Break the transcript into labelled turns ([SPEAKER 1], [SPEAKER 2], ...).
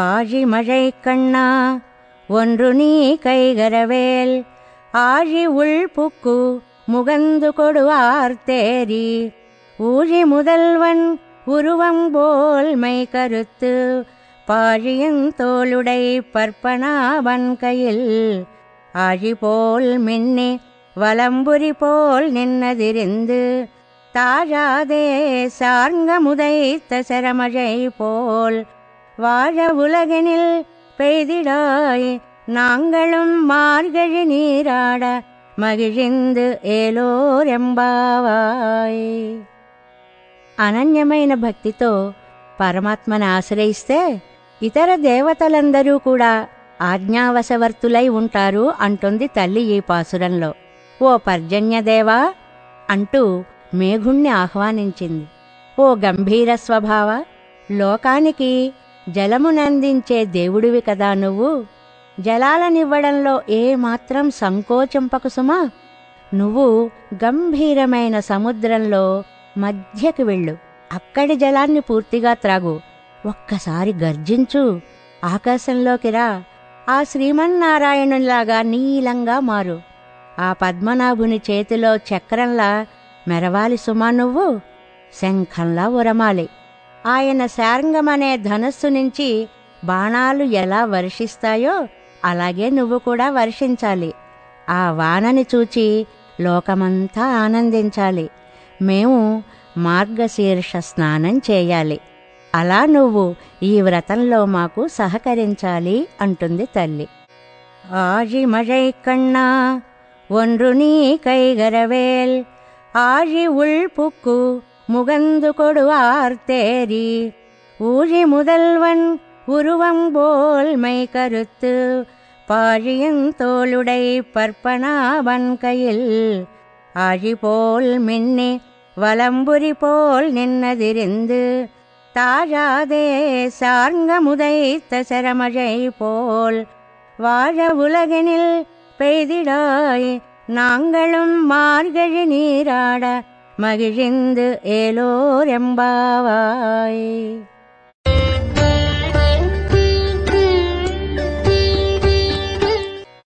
[SPEAKER 1] ஆழி மழை கண்ணா ஒன்று நீ கைகரவேல். ஆழி உள் புக்கு முகந்து கொடுவார் தேரி ஊழி முதல்வன் உருவம் போல்மை கருத்து பாழியின் தோளுடை பற்பனாவன் கையில். ஆழி போல் மின்னி வலம்புரி போல் நின்னதிருந்து தாழாதே சார்ங்க முதைத்த சரமழை போல். வாழ உலகனில் பெய்திடாய். நாங்களும் மார்கழி நீராட మగిజిందు ఏలోరెంబావాయ్ అనన్యమైన భక్తితో పరమాత్మను ఆశ్రయిస్తే ఇతర దేవతలందరూ కూడా ఆజ్ఞావశవర్తులై ఉంటారు అంటుంది తల్లి ఈ పాసురంలో ఓ పర్జన్యదేవా అంటూ మేఘుణ్ణి ఆహ్వానించింది ఓ గంభీర స్వభావ లోకానికి జలమునందించే దేవుడివి కదా నువ్వు. జలాలనివ్వడంలో ఏమాత్రం సంకోచింపకు సుమా. నువ్వు గంభీరమైన సముద్రంలో మధ్యకి వెళ్ళు. అక్కడి జలాన్ని పూర్తిగా త్రాగు. ఒక్కసారి గర్జించు. ఆకాశంలోకి రా. ఆ శ్రీమన్నారాయణులాగా నీలంగా మారు. ఆ పద్మనాభుని చేతిలో చక్రంలా మెరవాలి సుమా నువ్వు. శంఖంలా ఉరమాలి. ఆయన శారంగమనే ధనస్సు నుంచి బాణాలు ఎలా వర్షిస్తాయో అలాగే నువ్వు కూడా వర్షించాలి. ఆ వానని చూచి లోకమంతా ఆనందించాలి. మేము మార్గశీర్ష స్నానం చేయాలి. అలా నువ్వు ఈ వ్రతంలో మాకు సహకరించాలి అంటుంది తల్లి. ఆజి కన్నా ఒండ్రు నీ కైగరవేల్ ఆజి ఉల్పుక్కు முகந்து கொடுவார் தேரி ஊழி முதல்வன் உருவம் போல்மை கருத்து. பாழியன் தோளுடை பற்பனாவன் கையில். ஆழி போல் மின்னி வலம்புரி போல் நின்னதிருந்து. தாழாதே சார்ங்க முதைத்த சரமழை போல். வாழ உலகினில் பெய்திடாய் நாங்களும் மார்கழி நீராட மகிழ்ந்து ஏலோர்